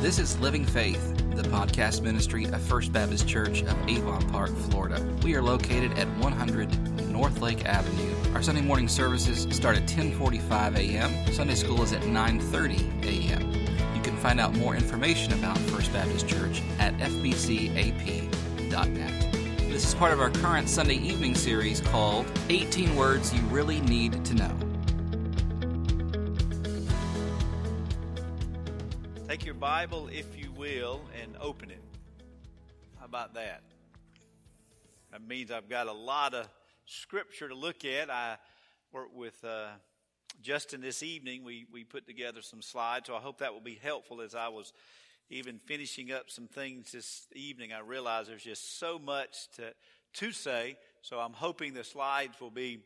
This is Living Faith, the podcast ministry of First Baptist Church of Avon Park, Florida. We are located at 100 North Lake Avenue. Our Sunday morning services start at 10:45 a.m. Sunday school is at 9:30 a.m. You can find out more information about First Baptist Church at fbcap.net. This is part of our current Sunday evening series called 18 Words You Really Need to Know. Bible, if you will, and open it. How about that? That means I've got a lot of scripture to look at. I worked with uh, Justin this evening. We, we put together some slides, so I hope that will be helpful as I was even finishing up some things this evening. I realized there's just so much to, to say, so I'm hoping the slides will be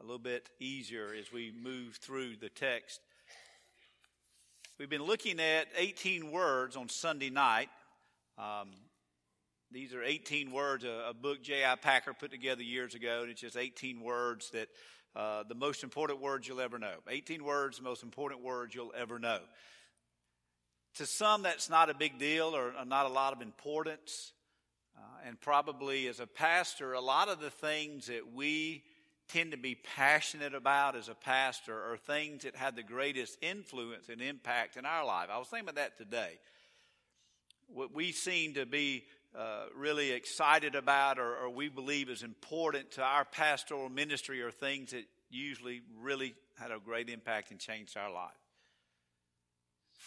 a little bit easier as we move through the text. We've been looking at 18 words on Sunday night. Um, these are 18 words, a, a book J.I. Packer put together years ago, and it's just 18 words that uh, the most important words you'll ever know. 18 words, the most important words you'll ever know. To some, that's not a big deal or, or not a lot of importance. Uh, and probably as a pastor, a lot of the things that we tend to be passionate about as a pastor are things that have the greatest influence and impact in our life. I was thinking about that today. What we seem to be uh, really excited about or, or, we believe is important to our pastoral ministry are things that usually really had a great impact and changed our life.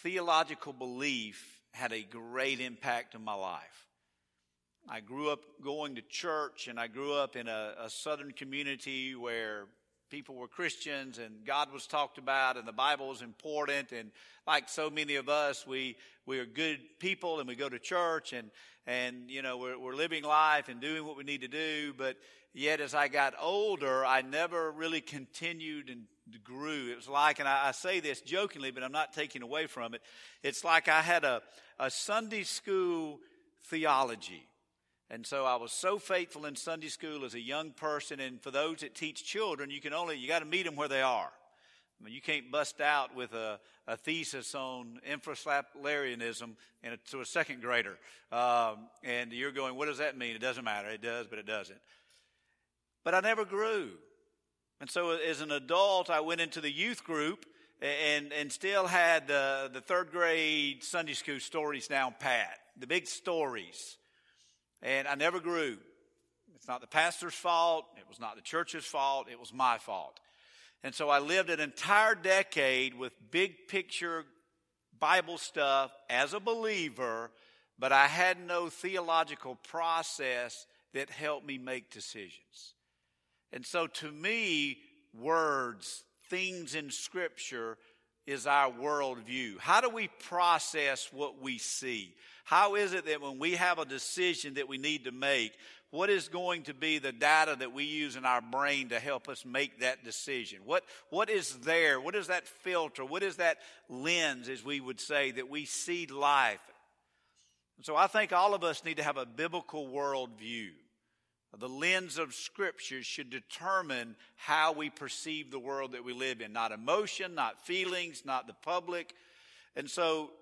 Theological belief had a great impact on my life. I grew up going to church and I grew up in a, a, southern community where people were Christians and God was talked about and the Bible was important. And like so many of us, we, we are good people and we go to church and, and, you know, we're, we're living life and doing what we need to do. But yet as I got older, I never really continued and grew. It was like, and I, I say this jokingly, but I'm not taking away from it. It's like I had a, a Sunday school theology. And so I was so faithful in Sunday school as a young person. And for those that teach children, you can only, you got to meet them where they are. I mean, you can't bust out with a, a thesis on infralapsarianism a, to a second grader. Um, and you're going, what does that mean? It doesn't matter. It does, but it doesn't. But I never grew. And so as an adult, I went into the youth group and, and still had the, the third grade Sunday school stories down pat. The big stories. And I never grew. It's not the pastor's fault. It was not the church's fault. It was my fault. And so I lived an entire decade with big picture Bible stuff as a believer, but I had no theological process that helped me make decisions. And so to me, words, things in Scripture is our worldview. How do we process what we see? How is it that when we have a decision that we need to make, what is going to be the data that we use in our brain to help us make that decision? What, what is there? What is that filter? What is that lens, as we would say, that we see life? And so I think all of us need to have a biblical worldview. The lens of Scripture should determine how we perceive the world that we live in. Not emotion, not feelings, not the public. And so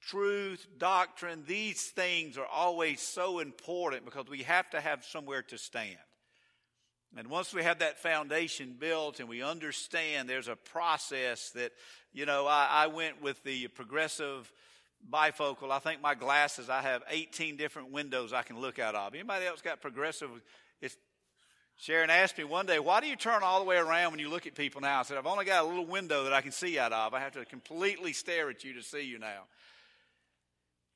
truth, doctrine, these things are always so important because we have to have somewhere to stand. And once we have that foundation built and we understand there's a process that, you know, I, I went with the progressive bifocal. I think my glasses, I have 18 different windows I can look out of. Anybody else got progressive? Sharon asked me one day, why do you turn all the way around when you look at people now? I said, I've only got a little window that I can see out of. I have to completely stare at you to see you now.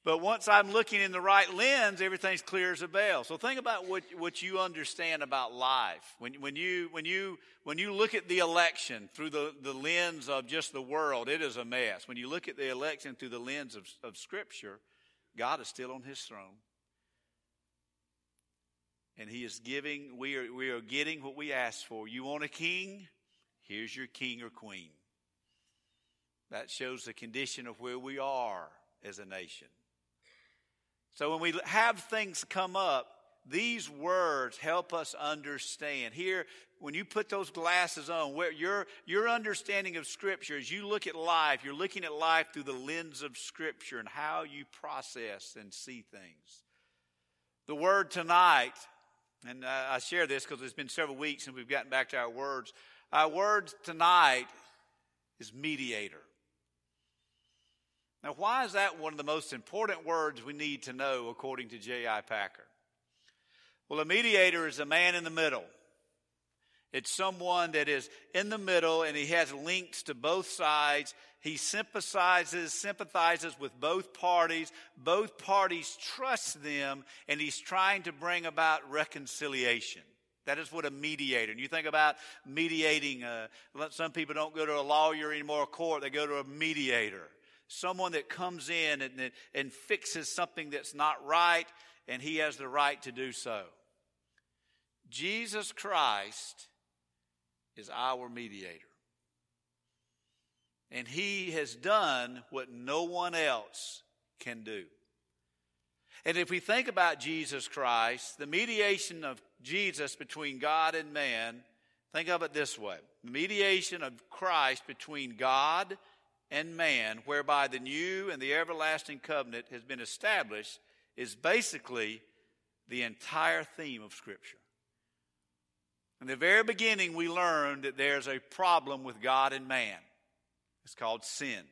But once I'm looking in the right lens, everything's clear as a bell. So think about what, what you understand about life. When, when, you, when, you, when you look at the election through the, the lens of just the world, it is a mess. When you look at the election through the lens of, of Scripture, God is still on his throne. And he is giving, we are, we are getting what we asked for. You want a king? Here's your king or queen. That shows the condition of where we are as a nation. So when we have things come up, these words help us understand. Here, when you put those glasses on, where your, your understanding of Scripture, as you look at life, you're looking at life through the lens of Scripture and how you process and see things. The word tonight, and I share this because it's been several weeks and we've gotten back to our words. Our word tonight is mediator. Now, why is that one of the most important words we need to know according to J.I. Packer? Well, a mediator is a man in the middle. It's someone that is in the middle and he has links to both sides. He sympathizes, sympathizes with both parties. Both parties trust them and he's trying to bring about reconciliation. That is what a mediator. And you think about mediating. Uh, some people don't go to a lawyer anymore, a court. They go to a mediator. Someone that comes in and, and fixes something that's not right, and he has the right to do so. Jesus Christ is our mediator. And he has done what no one else can do. And if we think about Jesus Christ, the mediation of Jesus between God and man, think of it this way the mediation of Christ between God and man, whereby the new and the everlasting covenant has been established, is basically the entire theme of Scripture. In the very beginning, we learned that there's a problem with God and man. It's called sin.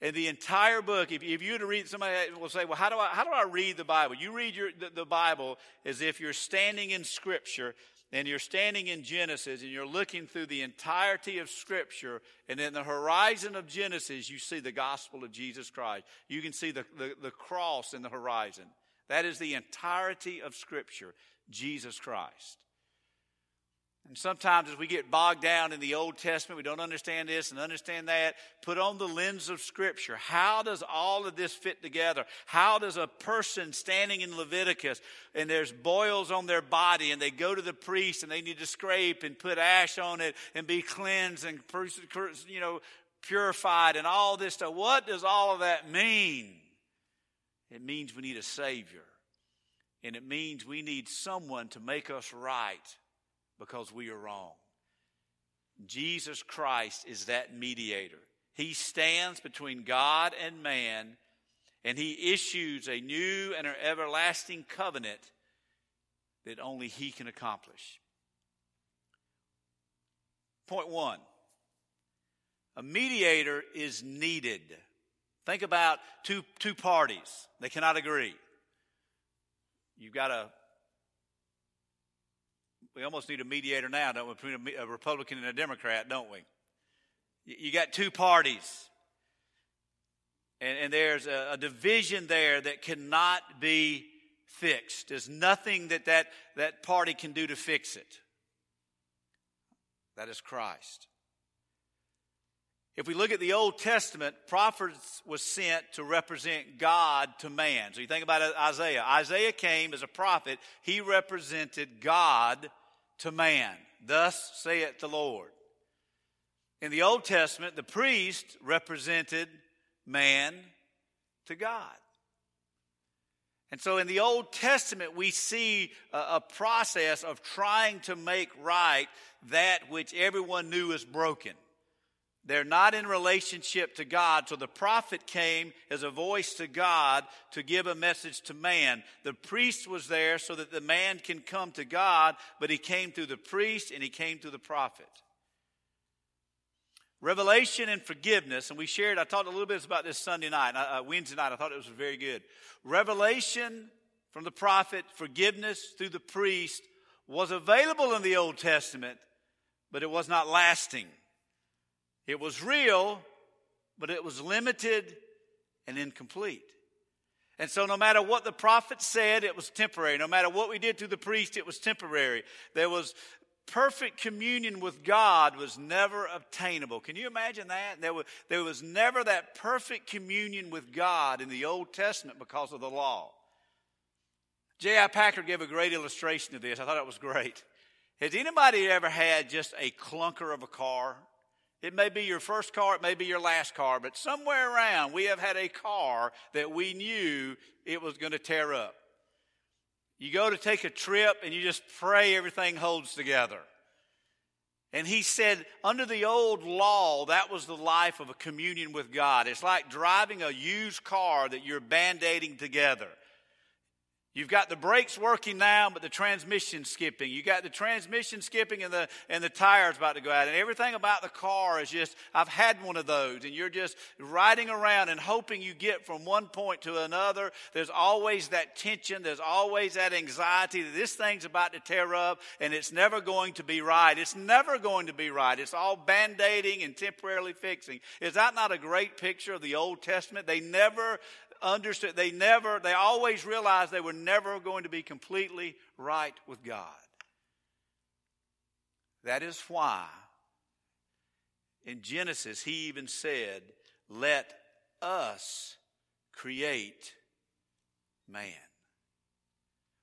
In the entire book, if, if you were to read, somebody will say, Well, how do I, how do I read the Bible? You read your, the, the Bible as if you're standing in Scripture and you're standing in Genesis and you're looking through the entirety of Scripture, and in the horizon of Genesis, you see the gospel of Jesus Christ. You can see the, the, the cross in the horizon. That is the entirety of Scripture, Jesus Christ. And sometimes as we get bogged down in the Old Testament, we don't understand this and understand that. Put on the lens of Scripture. How does all of this fit together? How does a person standing in Leviticus and there's boils on their body and they go to the priest and they need to scrape and put ash on it and be cleansed and, you know, purified and all this stuff. What does all of that mean? It means we need a Savior. And it means we need someone to make us right because we are wrong. Jesus Christ is that mediator. He stands between God and man, and he issues a new and an everlasting covenant that only he can accomplish. Point one a mediator is needed. Think about two, two parties, they cannot agree. You've got a we almost need a mediator now, don't we, between a, Republican and a Democrat, don't we? You got two parties. And, and there's a, a, division there that cannot be fixed. There's nothing that, that that party can do to fix it. That is Christ. If we look at the Old Testament, prophets was sent to represent God to man. So you think about Isaiah. Isaiah came as a prophet. He represented God to man. Thus saith the Lord. In the Old Testament, the priest represented man to God. And so in the Old Testament, we see a, process of trying to make right that which everyone knew is broken. They're not in relationship to God. So the prophet came as a voice to God to give a message to man. The priest was there so that the man can come to God, but he came through the priest and he came through the prophet. Revelation and forgiveness, and we shared, I talked a little bit about this Sunday night, uh, Wednesday night. I thought it was very good. Revelation from the prophet, forgiveness through the priest was available in the Old Testament, but it was not lasting. It was real, but it was limited and incomplete. And so, no matter what the prophet said, it was temporary. No matter what we did to the priest, it was temporary. There was perfect communion with God was never obtainable. Can you imagine that? There was, there was never that perfect communion with God in the Old Testament because of the law. J.I. Packer gave a great illustration of this. I thought it was great. Has anybody ever had just a clunker of a car? It may be your first car, it may be your last car, but somewhere around we have had a car that we knew it was going to tear up. You go to take a trip and you just pray everything holds together. And he said, under the old law, that was the life of a communion with God. It's like driving a used car that you're band aiding together. You've got the brakes working now, but the transmission skipping. You got the transmission skipping and the and the tires about to go out. And everything about the car is just I've had one of those, and you're just riding around and hoping you get from one point to another. There's always that tension, there's always that anxiety that this thing's about to tear up and it's never going to be right. It's never going to be right. It's all band-aiding and temporarily fixing. Is that not a great picture of the Old Testament? They never understood, they never, they always realized they were never going to be completely right with God. That is why in Genesis he even said, Let us create man.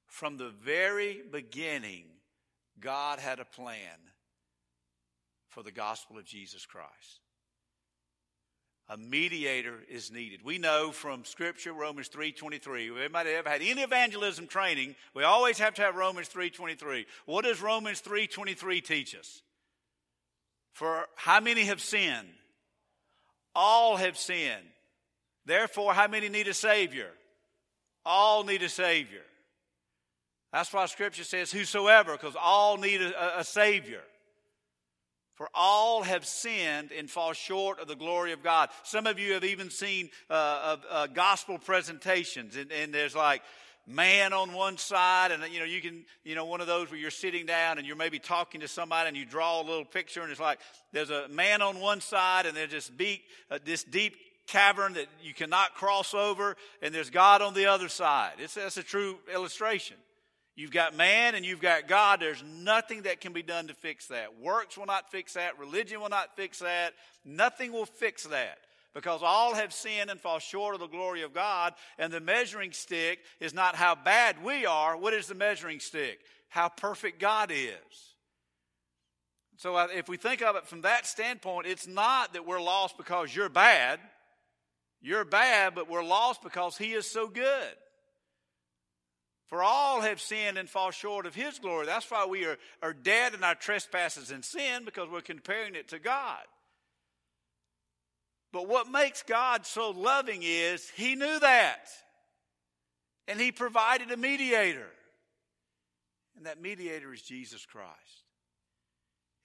From the very beginning, God had a plan for the gospel of Jesus Christ a mediator is needed. We know from Scripture, Romans 3.23, anybody ever had any evangelism training, we always have to have Romans 3.23. What does Romans 3.23 teach us? For how many have sinned? All have sinned. Therefore, how many need a Savior? All need a Savior. That's why Scripture says whosoever, because all need a, a Savior. For all have sinned and fall short of the glory of God. Some of you have even seen uh, uh, uh, gospel presentations, and, and, there's like man on one side, and you know you can you know one of those where you're sitting down and you're maybe talking to somebody, and you draw a little picture, and it's like there's a man on one side, and there's this deep uh, this deep cavern that you cannot cross over, and there's God on the other side. It's that's a true illustration. You've got man and you've got God. There's nothing that can be done to fix that. Works will not fix that. Religion will not fix that. Nothing will fix that because all have sinned and fall short of the glory of God. And the measuring stick is not how bad we are. What is the measuring stick? How perfect God is. So if we think of it from that standpoint, it's not that we're lost because you're bad. You're bad, but we're lost because He is so good. For all have sinned and fall short of his glory. That's why we are, are dead in our trespasses and sin because we're comparing it to God. But what makes God so loving is he knew that. And he provided a mediator. And that mediator is Jesus Christ.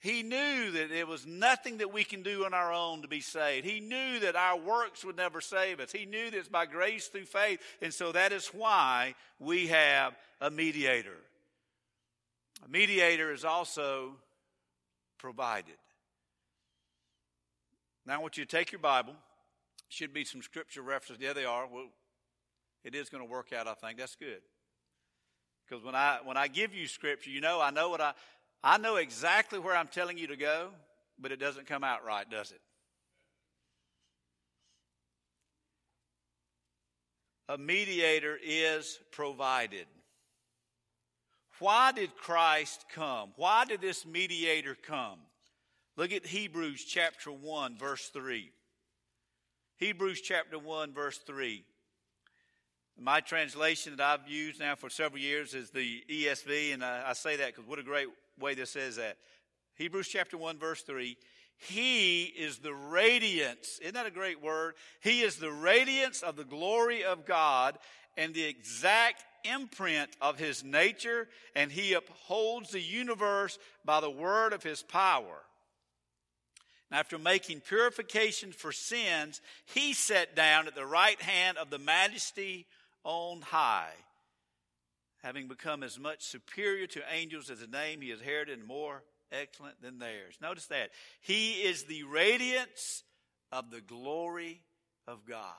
He knew that there was nothing that we can do on our own to be saved. He knew that our works would never save us. He knew that it's by grace through faith. And so that is why we have a mediator. A mediator is also provided. Now I want you to take your Bible. Should be some scripture references. Yeah, they are. Well, it is going to work out, I think. That's good. Because when I when I give you scripture, you know I know what I I know exactly where I'm telling you to go, but it doesn't come out right, does it? A mediator is provided. Why did Christ come? Why did this mediator come? Look at Hebrews chapter 1, verse 3. Hebrews chapter 1, verse 3. My translation that I've used now for several years is the ESV, and I, I say that because what a great way this says that. Hebrews chapter 1, verse 3. He is the radiance. Isn't that a great word? He is the radiance of the glory of God and the exact imprint of his nature, and he upholds the universe by the word of his power. And after making purification for sins, he sat down at the right hand of the majesty on high having become as much superior to angels as the name he has inherited more excellent than theirs. Notice that. He is the radiance of the glory of God.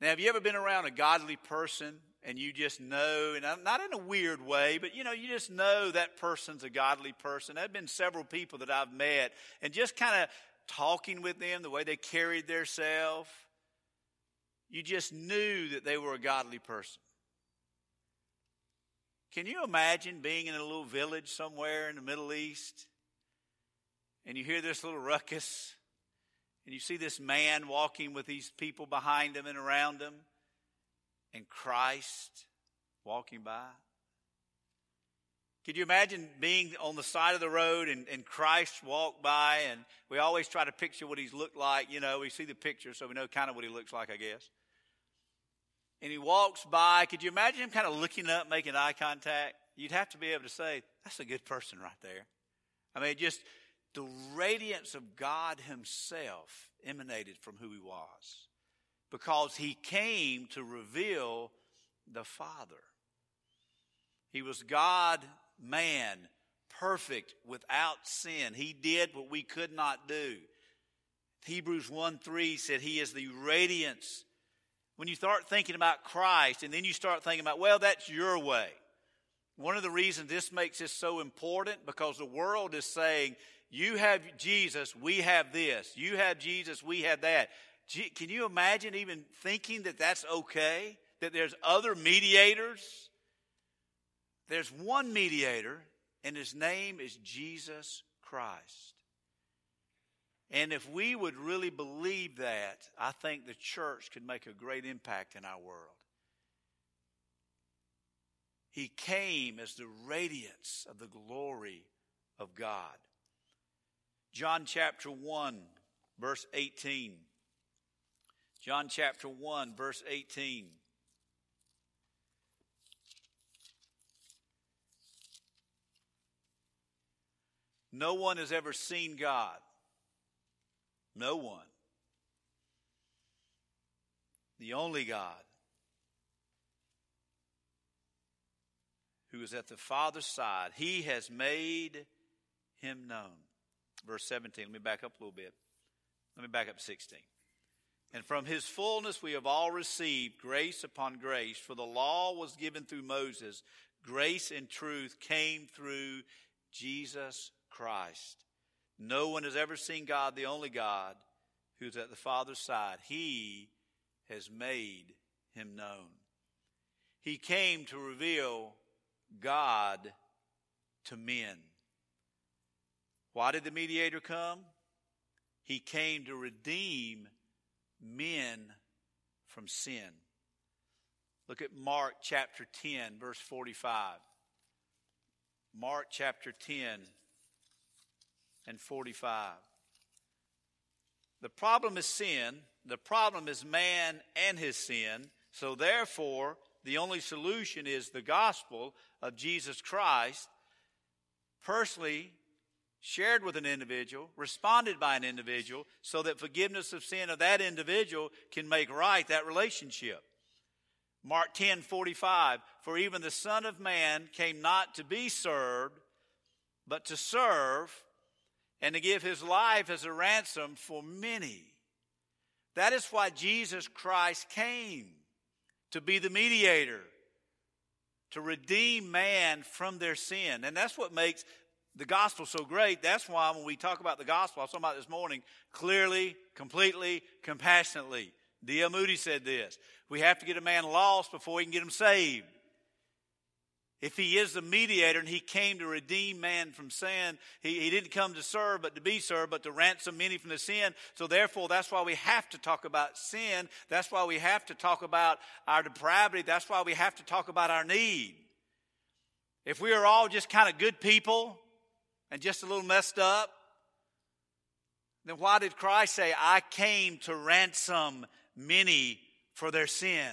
Now, have you ever been around a godly person and you just know, and not in a weird way, but you know, you just know that person's a godly person? There have been several people that I've met and just kind of talking with them, the way they carried themselves, you just knew that they were a godly person. Can you imagine being in a little village somewhere in the Middle East and you hear this little ruckus and you see this man walking with these people behind him and around him and Christ walking by? Could you imagine being on the side of the road and, and Christ walked by and we always try to picture what he's looked like. You know, we see the picture so we know kind of what he looks like, I guess. And he walks by. Could you imagine him kind of looking up, making eye contact? You'd have to be able to say, that's a good person right there. I mean, just the radiance of God himself emanated from who he was because he came to reveal the Father. He was God man, perfect, without sin. He did what we could not do. Hebrews 1 3 said he is the radiance. When you start thinking about Christ and then you start thinking about, well, that's your way. One of the reasons this makes this so important because the world is saying, you have Jesus, we have this. You have Jesus, we have that. Can you imagine even thinking that that's okay? That there's other mediators? There's one mediator, and his name is Jesus Christ. And if we would really believe that, I think the church could make a great impact in our world. He came as the radiance of the glory of God. John chapter 1, verse 18. John chapter 1, verse 18. No one has ever seen God. No one. The only God who is at the Father's side, he has made him known. Verse 17, let me back up a little bit. Let me back up 16. And from his fullness we have all received grace upon grace, for the law was given through Moses. Grace and truth came through Jesus Christ. No one has ever seen God, the only God, who's at the Father's side. He has made him known. He came to reveal God to men. Why did the mediator come? He came to redeem men from sin. Look at Mark chapter 10, verse 45. Mark chapter 10, and 45. The problem is sin. The problem is man and his sin. So, therefore, the only solution is the gospel of Jesus Christ, personally shared with an individual, responded by an individual, so that forgiveness of sin of that individual can make right that relationship. Mark 10 45, for even the Son of Man came not to be served, but to serve and to give his life as a ransom for many. That is why Jesus Christ came to be the mediator, to redeem man from their sin. And that's what makes the gospel so great. That's why when we talk about the gospel, I was talking about this morning, clearly, completely, compassionately. D.L. Moody said this. We have to get a man lost before we can get him saved. If he is the mediator and he came to redeem man from sin, he, he didn't come to serve, but to be served, but to ransom many from the sin. So therefore, that's why we have to talk about sin. That's why we have to talk about our depravity. That's why we have to talk about our need. If we are all just kind of good people and just a little messed up, then why did Christ say, I came to ransom many for their sin?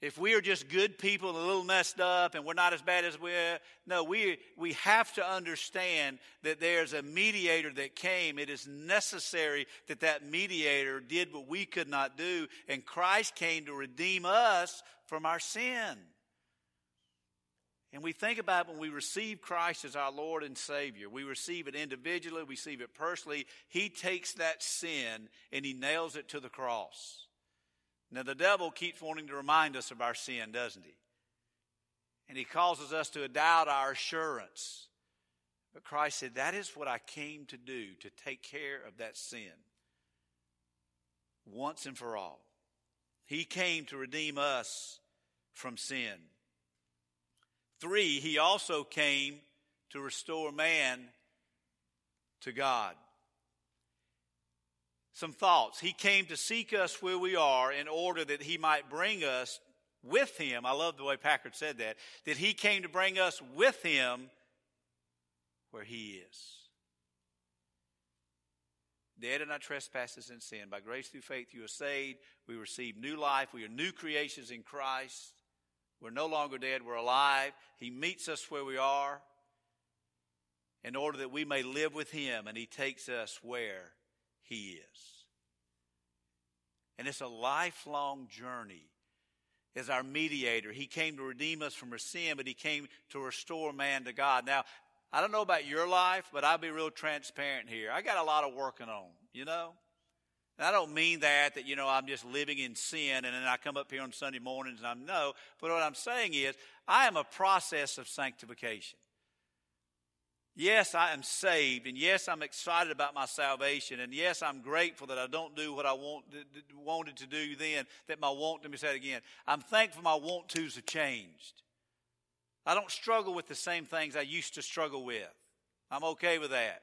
If we are just good people, a little messed up, and we're not as bad as we're, no, we, we have to understand that there's a mediator that came. It is necessary that that mediator did what we could not do, and Christ came to redeem us from our sin. And we think about when we receive Christ as our Lord and Savior, we receive it individually, we receive it personally. He takes that sin and He nails it to the cross. Now, the devil keeps wanting to remind us of our sin, doesn't he? And he causes us to doubt our assurance. But Christ said, That is what I came to do, to take care of that sin once and for all. He came to redeem us from sin. Three, he also came to restore man to God some thoughts. He came to seek us where we are in order that he might bring us with him. I love the way Packer said that. That he came to bring us with him where he is. Dead in our trespasses and sin. By grace through faith you are saved. We receive new life. We are new creations in Christ. We're no longer dead. We're alive. He meets us where we are in order that we may live with him and he takes us where he is. And it's a lifelong journey as our mediator. He came to redeem us from our sin, but he came to restore man to God. Now, I don't know about your life, but I'll be real transparent here. I got a lot of working on, you know? And I don't mean that, that, you know, I'm just living in sin and then I come up here on Sunday mornings and I'm no. But what I'm saying is, I am a process of sanctification. Yes, I am saved, and yes, I'm excited about my salvation, and yes, I'm grateful that I don't do what I want, wanted to do then, that my want, me say it again. I'm thankful my want tos have changed. I don't struggle with the same things I used to struggle with. I'm okay with that.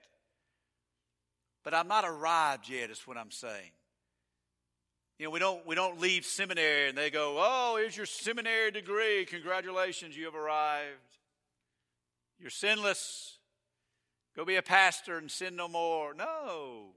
But I'm not arrived yet, is what I'm saying. You know, we don't, we don't leave seminary and they go, oh, here's your seminary degree. Congratulations, you have arrived. You're sinless. Go be a pastor and sin no more. No.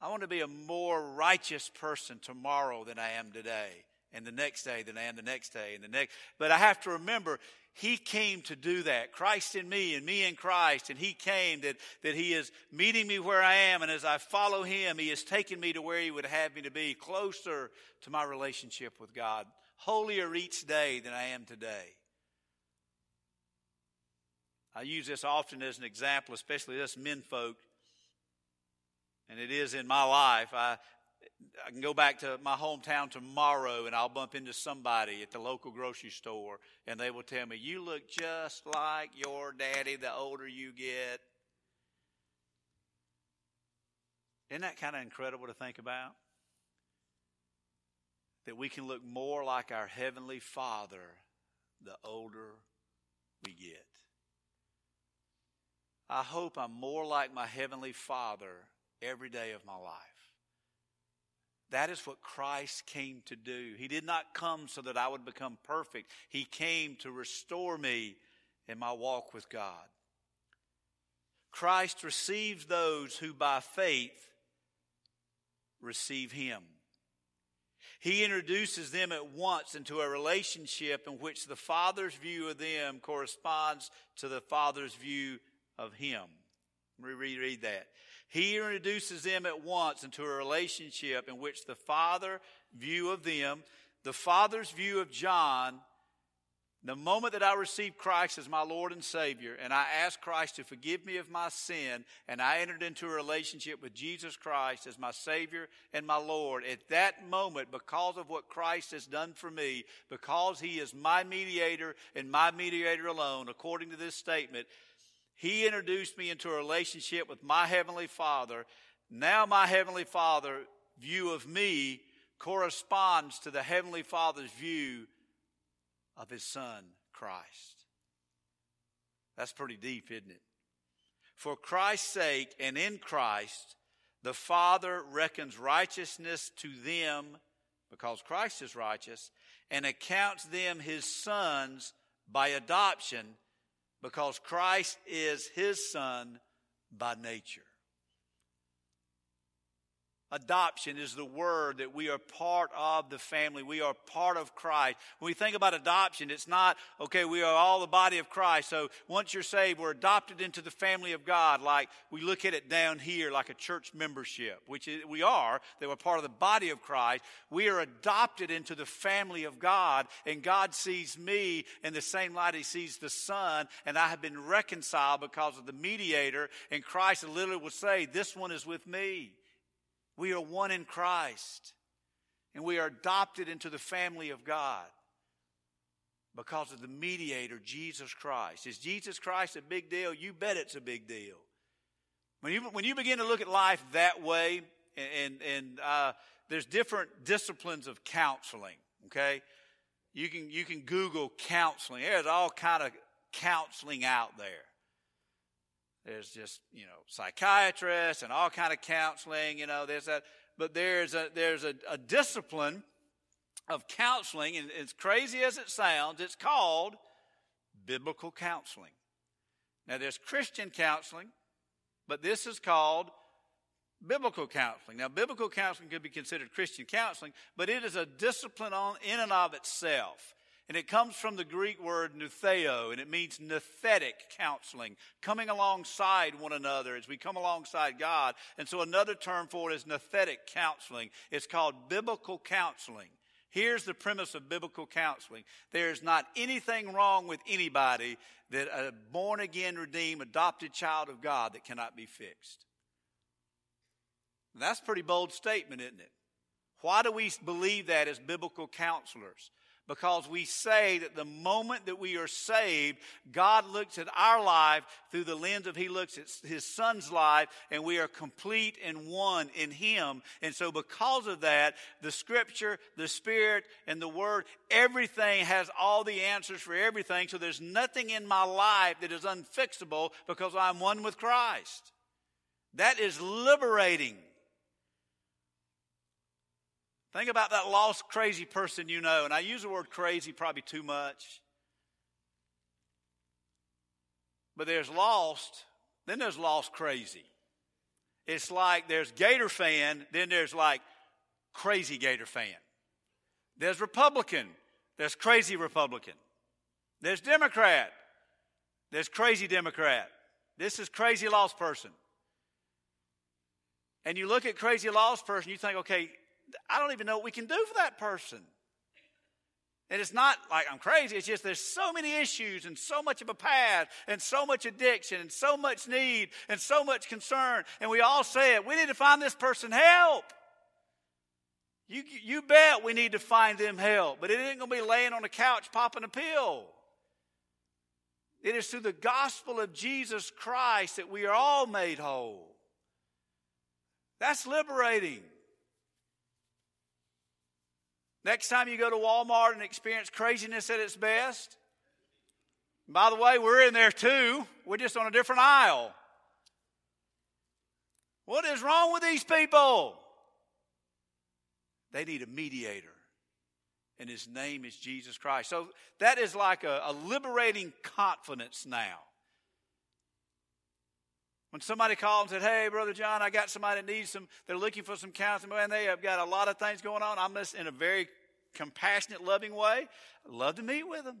I want to be a more righteous person tomorrow than I am today, and the next day than I am the next day, and the next. But I have to remember, He came to do that. Christ in me, and me in Christ, and He came that, that He is meeting me where I am, and as I follow Him, He has taken me to where He would have me to be, closer to my relationship with God, holier each day than I am today. I use this often as an example, especially us men folk, and it is in my life. I, I can go back to my hometown tomorrow and I'll bump into somebody at the local grocery store and they will tell me, You look just like your daddy the older you get. Isn't that kind of incredible to think about? That we can look more like our Heavenly Father the older we get. I hope I'm more like my Heavenly Father every day of my life. That is what Christ came to do. He did not come so that I would become perfect, He came to restore me in my walk with God. Christ receives those who by faith receive Him. He introduces them at once into a relationship in which the Father's view of them corresponds to the Father's view of Him. Let me reread that. He introduces them at once into a relationship in which the Father view of them, the Father's view of Jon, the moment that I received Christ as my Lord and Savior, and I asked Christ to forgive me of my sin, and I entered into a relationship with Jesus Christ as my Savior and my Lord, at that moment, because of what Christ has done for me, because He is my mediator and my mediator alone, according to this statement, he introduced me into a relationship with my Heavenly Father. Now, my Heavenly Father view of me corresponds to the Heavenly Father's view of His Son, Christ. That's pretty deep, isn't it? For Christ's sake and in Christ, the Father reckons righteousness to them because Christ is righteous and accounts them his sons by adoption because Christ is his son by nature. Adoption is the word that we are part of the family. We are part of Christ. When we think about adoption, it's not, okay, we are all the body of Christ. So once you're saved, we're adopted into the family of God. Like we look at it down here like a church membership, which we are, that we're part of the body of Christ. We are adopted into the family of God, and God sees me in the same light He sees the Son, and I have been reconciled because of the mediator. And Christ literally will say, This one is with me. We are one in Christ, and we are adopted into the family of God because of the mediator, Jesus Christ. Is Jesus Christ a big deal? You bet it's a big deal. When you, when you begin to look at life that way, and, and uh, there's different disciplines of counseling, okay? You can, you can Google counseling. There's all kind of counseling out there. There's just, you know, psychiatrists and all kind of counseling, you know, there's that. But there's a, there's a, a discipline of counseling, and as crazy as it sounds, it's called biblical counseling. Now, there's Christian counseling, but this is called biblical counseling. Now, biblical counseling could be considered Christian counseling, but it is a discipline on, in and of itself. And it comes from the Greek word nutheo, and it means nouthetic counseling, coming alongside one another as we come alongside God. And so another term for it is nouthetic counseling. It's called biblical counseling. Here's the premise of biblical counseling. There's not anything wrong with anybody that a born again, redeemed, adopted child of God that cannot be fixed. That's a pretty bold statement, isn't it? Why do we believe that as biblical counselors? Because we say that the moment that we are saved, God looks at our life through the lens of He looks at His Son's life, and we are complete and one in Him. And so, because of that, the Scripture, the Spirit, and the Word, everything has all the answers for everything. So, there's nothing in my life that is unfixable because I'm one with Christ. That is liberating. Think about that lost, crazy person you know. And I use the word crazy probably too much. But there's lost, then there's lost crazy. It's like there's Gator fan, then there's like crazy Gator fan. There's Republican, there's crazy Republican. There's Democrat, there's crazy Democrat. This is crazy lost person. And you look at crazy lost person, you think, okay, I don't even know what we can do for that person. And it's not like I'm crazy, it's just there's so many issues and so much of a past and so much addiction and so much need and so much concern. And we all say it we need to find this person help. You, you bet we need to find them help, but it ain't going to be laying on the couch popping a pill. It is through the gospel of Jesus Christ that we are all made whole. That's liberating. Next time you go to Walmart and experience craziness at its best, by the way, we're in there too. We're just on a different aisle. What is wrong with these people? They need a mediator, and his name is Jesus Christ. So that is like a, a liberating confidence now. When somebody called and said, Hey, Brother Jon, I got somebody that needs some, they're looking for some counseling, and they have got a lot of things going on. I'm just in a very compassionate, loving way. I'd love to meet with them.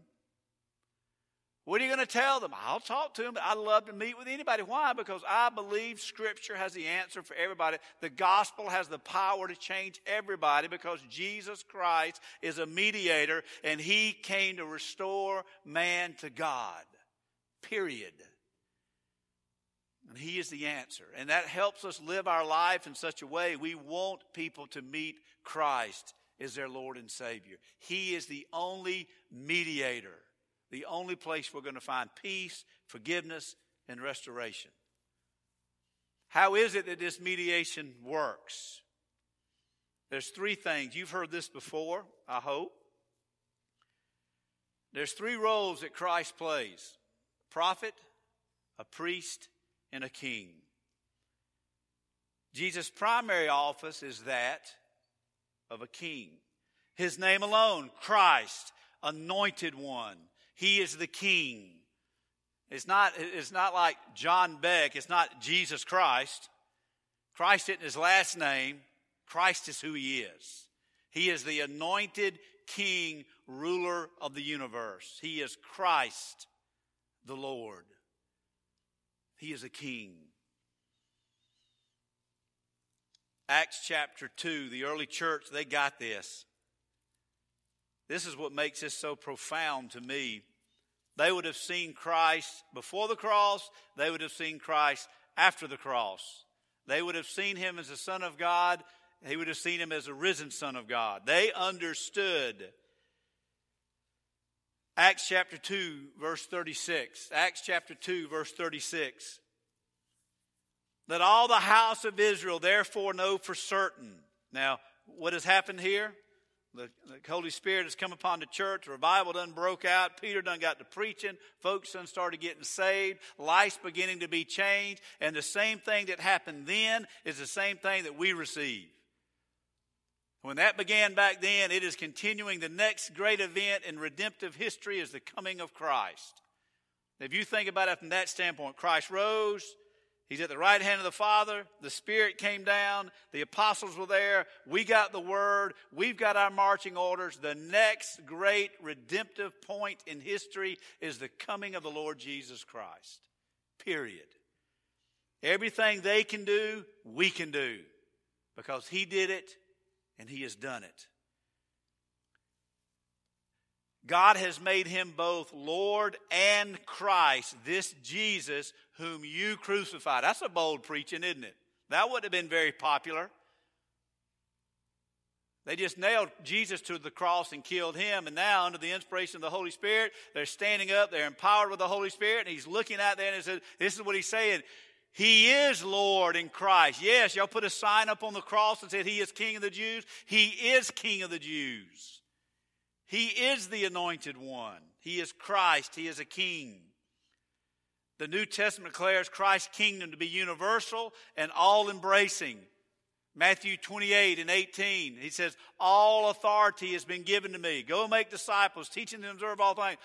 What are you going to tell them? I'll talk to them, but I'd love to meet with anybody. Why? Because I believe Scripture has the answer for everybody. The gospel has the power to change everybody because Jesus Christ is a mediator and He came to restore man to God. Period. And He is the answer. And that helps us live our life in such a way we want people to meet Christ as their Lord and Savior. He is the only mediator, the only place we're going to find peace, forgiveness, and restoration. How is it that this mediation works? There's three things. You've heard this before, I hope. There's three roles that Christ plays prophet, a priest, and a king. Jesus' primary office is that of a king. His name alone, Christ, anointed one. He is the king. It's not, it's not like Jon Beck. It's not Jesus Christ. Christ isn't his last name. Christ is who he is. He is the anointed king, ruler of the universe. He is Christ the Lord. He is a king. Acts chapter 2, the early church, they got this. This is what makes this so profound to me. They would have seen Christ before the cross, they would have seen Christ after the cross. They would have seen him as the Son of God, they would have seen him as a risen Son of God. They understood. Acts chapter 2, verse 36. Acts chapter 2, verse 36. Let all the house of Israel therefore know for certain. Now, what has happened here? The, the, Holy Spirit has come upon the church. Revival done broke out. Peter done got to preaching. Folks done started getting saved. Life's beginning to be changed. And the same thing that happened then is the same thing that we receive. When that began back then, it is continuing. The next great event in redemptive history is the coming of Christ. If you think about it from that standpoint, Christ rose, He's at the right hand of the Father. The Spirit came down. The apostles were there. We got the Word. We've got our marching orders. The next great redemptive point in history is the coming of the Lord Jesus Christ. Period. Everything they can do, we can do because He did it and He has done it. God has made him both Lord and Christ, this Jesus whom you crucified. That's a bold preaching, isn't it? That would have been very popular. They just nailed Jesus to the cross and killed him. And now, under the inspiration of the Holy Spirit, they're standing up, they're empowered with the Holy Spirit, and he's looking at them and says, This is what he's saying. He is Lord in Christ. Yes, y'all put a sign up on the cross and said He is King of the Jews. He is King of the Jews. He is the anointed one. He is Christ. He is a king. The New Testament declares Christ's kingdom to be universal and all embracing. Matthew 28 and 18, he says, All authority has been given to me. Go make disciples, teaching them to observe all things.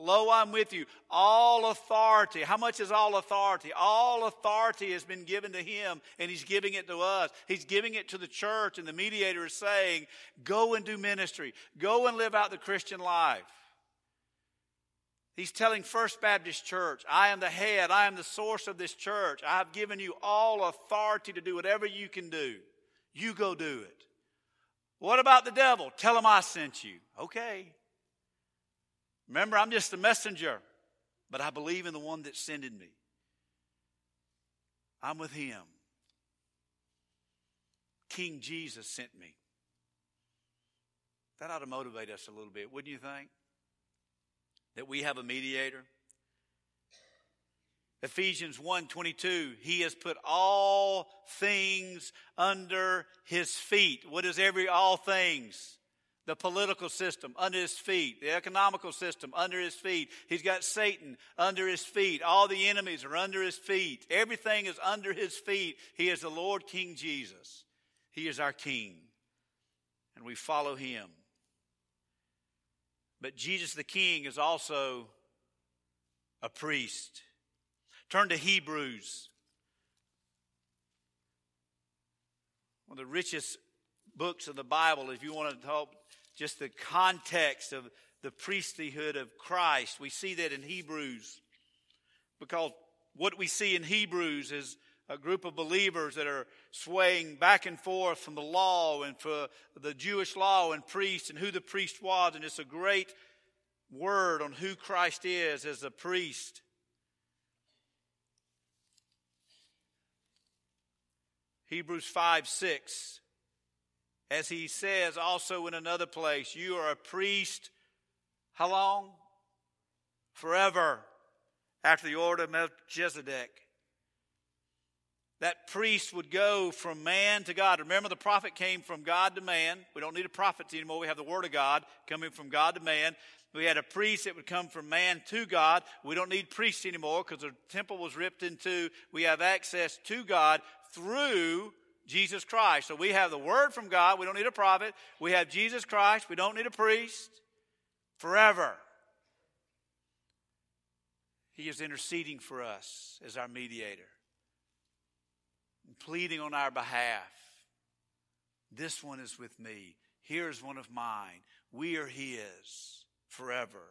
Lo, I'm with you. All authority. How much is all authority? All authority has been given to him, and he's giving it to us. He's giving it to the church, and the mediator is saying, Go and do ministry. Go and live out the Christian life. He's telling First Baptist Church, I am the head, I am the source of this church. I have given you all authority to do whatever you can do. You go do it. What about the devil? Tell him I sent you. Okay. Remember, I'm just a messenger, but I believe in the one that sent me. I'm with him. King Jesus sent me. That ought to motivate us a little bit, wouldn't you think? That we have a mediator. Ephesians 1:22 he has put all things under his feet. What is every all things? The political system under his feet, the economical system under his feet. He's got Satan under his feet. All the enemies are under his feet. Everything is under his feet. He is the Lord King Jesus. He is our King. And we follow him. But Jesus the King is also a priest. Turn to Hebrews. One of the richest books of the Bible, if you want to talk just the context of the priesthood of Christ. We see that in Hebrews because what we see in Hebrews is a group of believers that are swaying back and forth from the law and for the Jewish law and priest and who the priest was. And it's a great word on who Christ is as a priest. Hebrews 5 6 as he says also in another place, you are a priest. How long? Forever after the order of Melchizedek. That priest would go from man to God. Remember, the prophet came from God to man. We don't need a prophet anymore. We have the Word of God coming from God to man. We had a priest that would come from man to God. We don't need priests anymore because the temple was ripped in two. We have access to God through Jesus Christ. So we have the Word from God. We don't need a prophet. We have Jesus Christ. We don't need a priest. Forever. He is interceding for us as our mediator, and pleading on our behalf. This one is with me. Here's one of mine. We are His forever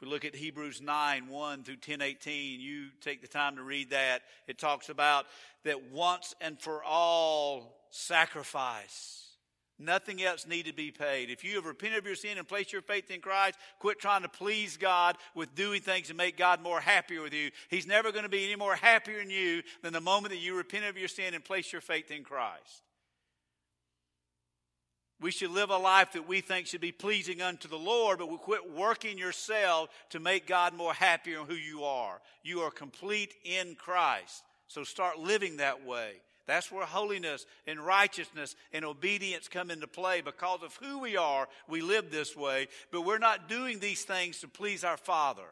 we look at Hebrews 9, 1 through 10, 18, you take the time to read that. It talks about that once and for all sacrifice. Nothing else need to be paid. If you have repented of your sin and placed your faith in Christ, quit trying to please God with doing things to make God more happier with you. He's never going to be any more happier in you than the moment that you repent of your sin and place your faith in Christ. We should live a life that we think should be pleasing unto the Lord, but we quit working yourself to make God more happy on who you are. You are complete in Christ. So start living that way. That's where holiness and righteousness and obedience come into play. Because of who we are, we live this way, but we're not doing these things to please our Father.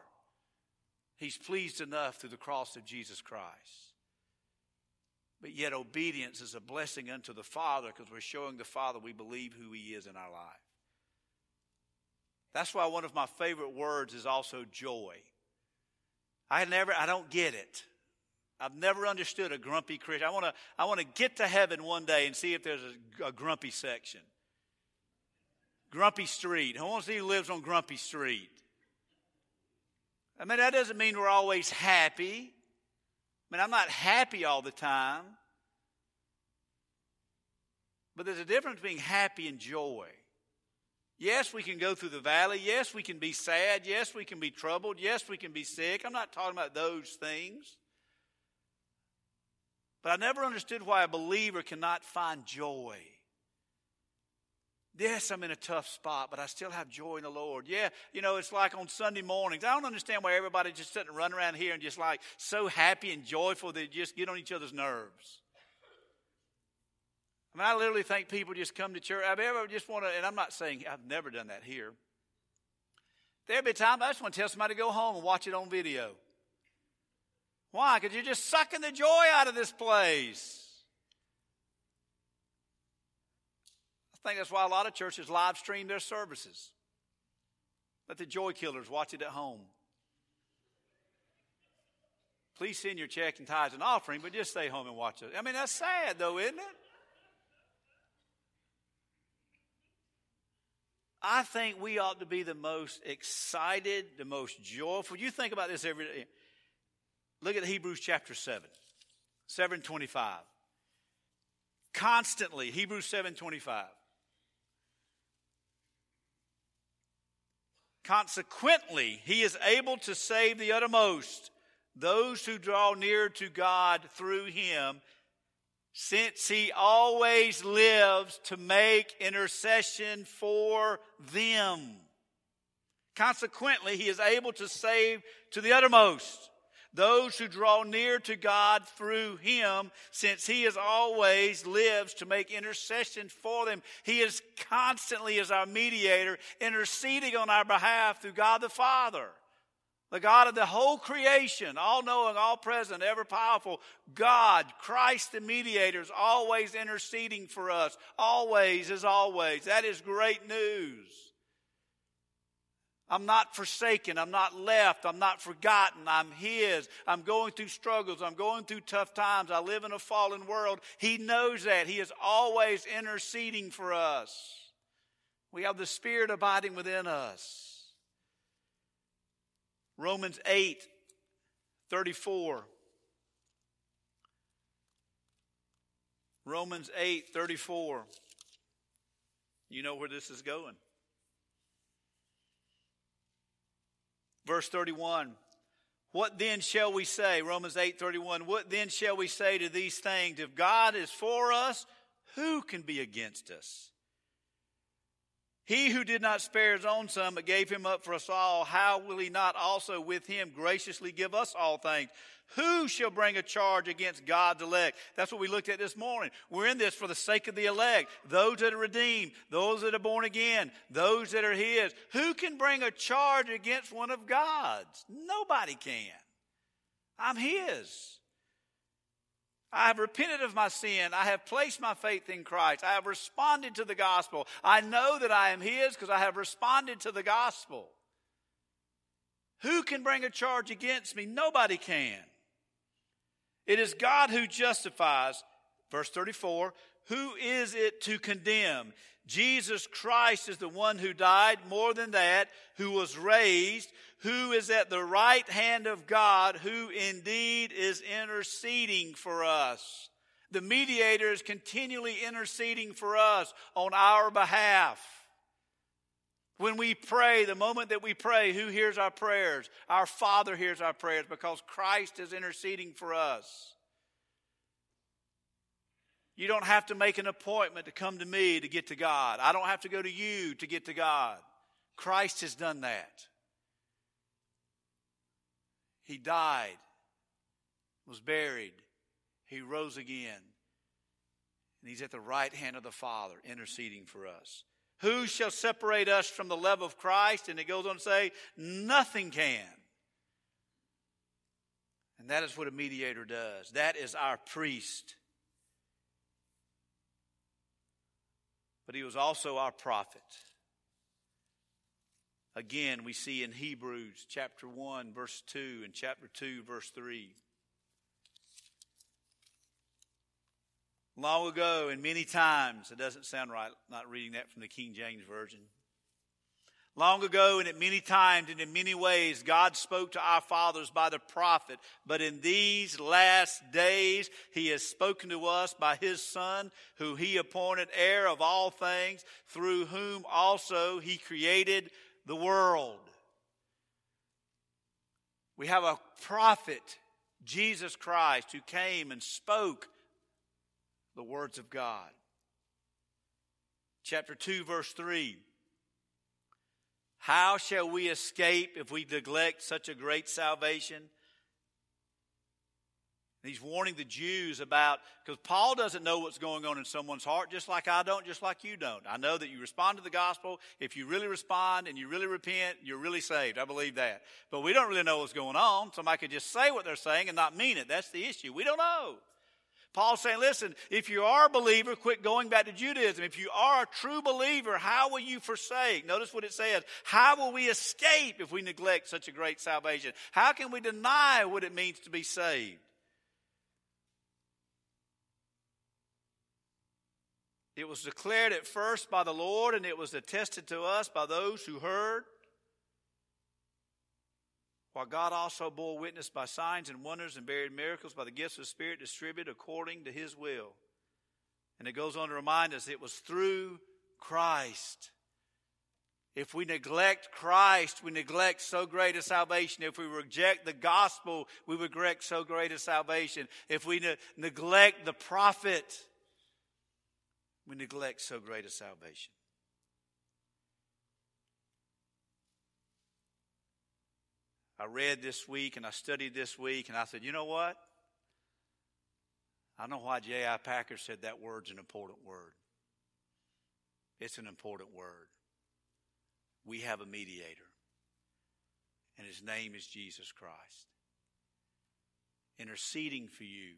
He's pleased enough through the cross of Jesus Christ. But yet, obedience is a blessing unto the Father because we're showing the Father we believe who He is in our life. That's why one of my favorite words is also joy. I never, I don't get it. I've never understood a grumpy Christian. I want to, I want to get to heaven one day and see if there's a, a grumpy section. Grumpy Street. Who wants to see who lives on Grumpy Street? I mean, that doesn't mean we're always happy. I mean, I'm not happy all the time. But there's a difference between happy and joy. Yes, we can go through the valley. Yes, we can be sad. Yes, we can be troubled. Yes, we can be sick. I'm not talking about those things. But I never understood why a believer cannot find joy. Yes, I'm in a tough spot, but I still have joy in the Lord. Yeah, you know, it's like on Sunday mornings. I don't understand why everybody just sitting and run around here and just like so happy and joyful they just get on each other's nerves. I mean, I literally think people just come to church. I've ever just want to, and I'm not saying I've never done that here. There'll be times I just want to tell somebody to go home and watch it on video. Why? Because you're just sucking the joy out of this place. I think that's why a lot of churches live stream their services. Let the joy killers watch it at home. Please send your check and tithes and offering, but just stay home and watch it. I mean, that's sad, though, isn't it? I think we ought to be the most excited, the most joyful. You think about this every day. Look at Hebrews chapter 7, 725. Constantly, Hebrews 725. Consequently, he is able to save the uttermost, those who draw near to God through him, since he always lives to make intercession for them. Consequently, he is able to save to the uttermost those who draw near to God through him, since he is always lives to make intercession for them. He is constantly as our mediator, interceding on our behalf through God the Father. The God of the whole creation, all knowing, all present, ever powerful, God, Christ the mediator, is always interceding for us. Always is always. That is great news. I'm not forsaken. I'm not left. I'm not forgotten. I'm His. I'm going through struggles. I'm going through tough times. I live in a fallen world. He knows that. He is always interceding for us. We have the Spirit abiding within us. Romans 8 34. Romans 8 34. You know where this is going. Verse 31. What then shall we say? Romans 8 31. What then shall we say to these things? If God is for us, who can be against us? He who did not spare his own son, but gave him up for us all, how will he not also with him graciously give us all things? Who shall bring a charge against God's elect? That's what we looked at this morning. We're in this for the sake of the elect, those that are redeemed, those that are born again, those that are His. Who can bring a charge against one of God's? Nobody can. I'm His. I have repented of my sin. I have placed my faith in Christ. I have responded to the gospel. I know that I am His because I have responded to the gospel. Who can bring a charge against me? Nobody can. It is God who justifies. Verse 34 Who is it to condemn? Jesus Christ is the one who died, more than that, who was raised, who is at the right hand of God, who indeed is interceding for us. The mediator is continually interceding for us on our behalf. When we pray, the moment that we pray, who hears our prayers? Our Father hears our prayers because Christ is interceding for us. You don't have to make an appointment to come to me to get to God. I don't have to go to you to get to God. Christ has done that. He died, was buried, he rose again, and he's at the right hand of the Father interceding for us. Who shall separate us from the love of Christ? And it goes on to say, nothing can. And that is what a mediator does. That is our priest. But he was also our prophet. Again, we see in Hebrews chapter 1, verse 2, and chapter 2, verse 3. Long ago and many times, it doesn't sound right, not reading that from the King James Version. Long ago and at many times and in many ways, God spoke to our fathers by the prophet. But in these last days, He has spoken to us by His Son, who He appointed heir of all things, through whom also He created the world. We have a prophet, Jesus Christ, who came and spoke the words of God. Chapter 2, verse 3. How shall we escape if we neglect such a great salvation? He's warning the Jews about, because Paul doesn't know what's going on in someone's heart, just like I don't, just like you don't. I know that you respond to the gospel. If you really respond and you really repent, you're really saved. I believe that. But we don't really know what's going on. Somebody could just say what they're saying and not mean it. That's the issue. We don't know. Paul's saying, listen, if you are a believer, quit going back to Judaism. If you are a true believer, how will you forsake? Notice what it says. How will we escape if we neglect such a great salvation? How can we deny what it means to be saved? It was declared at first by the Lord, and it was attested to us by those who heard. While God also bore witness by signs and wonders and varied miracles by the gifts of the Spirit distributed according to his will. And it goes on to remind us it was through Christ. If we neglect Christ, we neglect so great a salvation. If we reject the gospel, we regret so great a salvation. If we ne- neglect the prophet, we neglect so great a salvation. I read this week and I studied this week, and I said, you know what? I know why J.I. Packer said that word's an important word. It's an important word. We have a mediator, and his name is Jesus Christ. Interceding for you,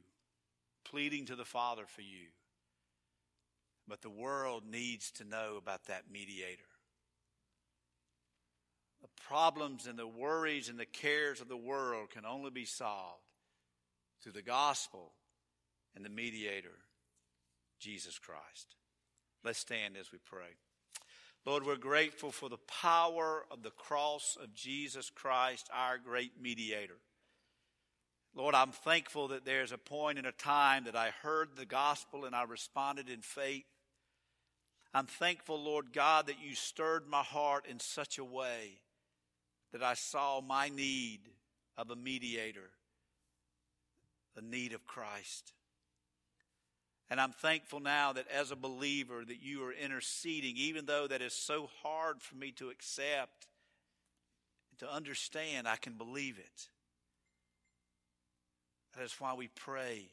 pleading to the Father for you. But the world needs to know about that mediator. The problems and the worries and the cares of the world can only be solved through the gospel and the mediator, Jesus Christ. Let's stand as we pray. Lord, we're grateful for the power of the cross of Jesus Christ, our great mediator. Lord, I'm thankful that there's a point in a time that I heard the gospel and I responded in faith. I'm thankful, Lord God, that you stirred my heart in such a way that I saw my need of a mediator, the need of Christ. And I'm thankful now that as a believer that you are interceding, even though that is so hard for me to accept, to understand, I can believe it. That is why we pray.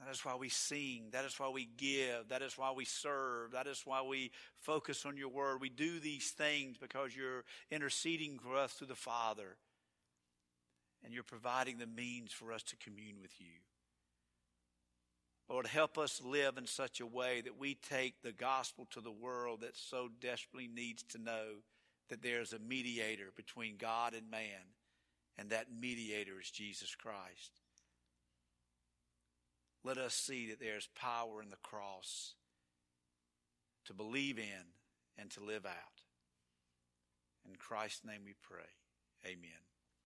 That is why we sing. That is why we give. That is why we serve. That is why we focus on your word. We do these things because you're interceding for us through the Father. And you're providing the means for us to commune with you. Lord, help us live in such a way that we take the gospel to the world that so desperately needs to know that there's a mediator between God and man, and that mediator is Jesus Christ. Let us see that there's power in the cross to believe in and to live out. In Christ's name we pray. Amen.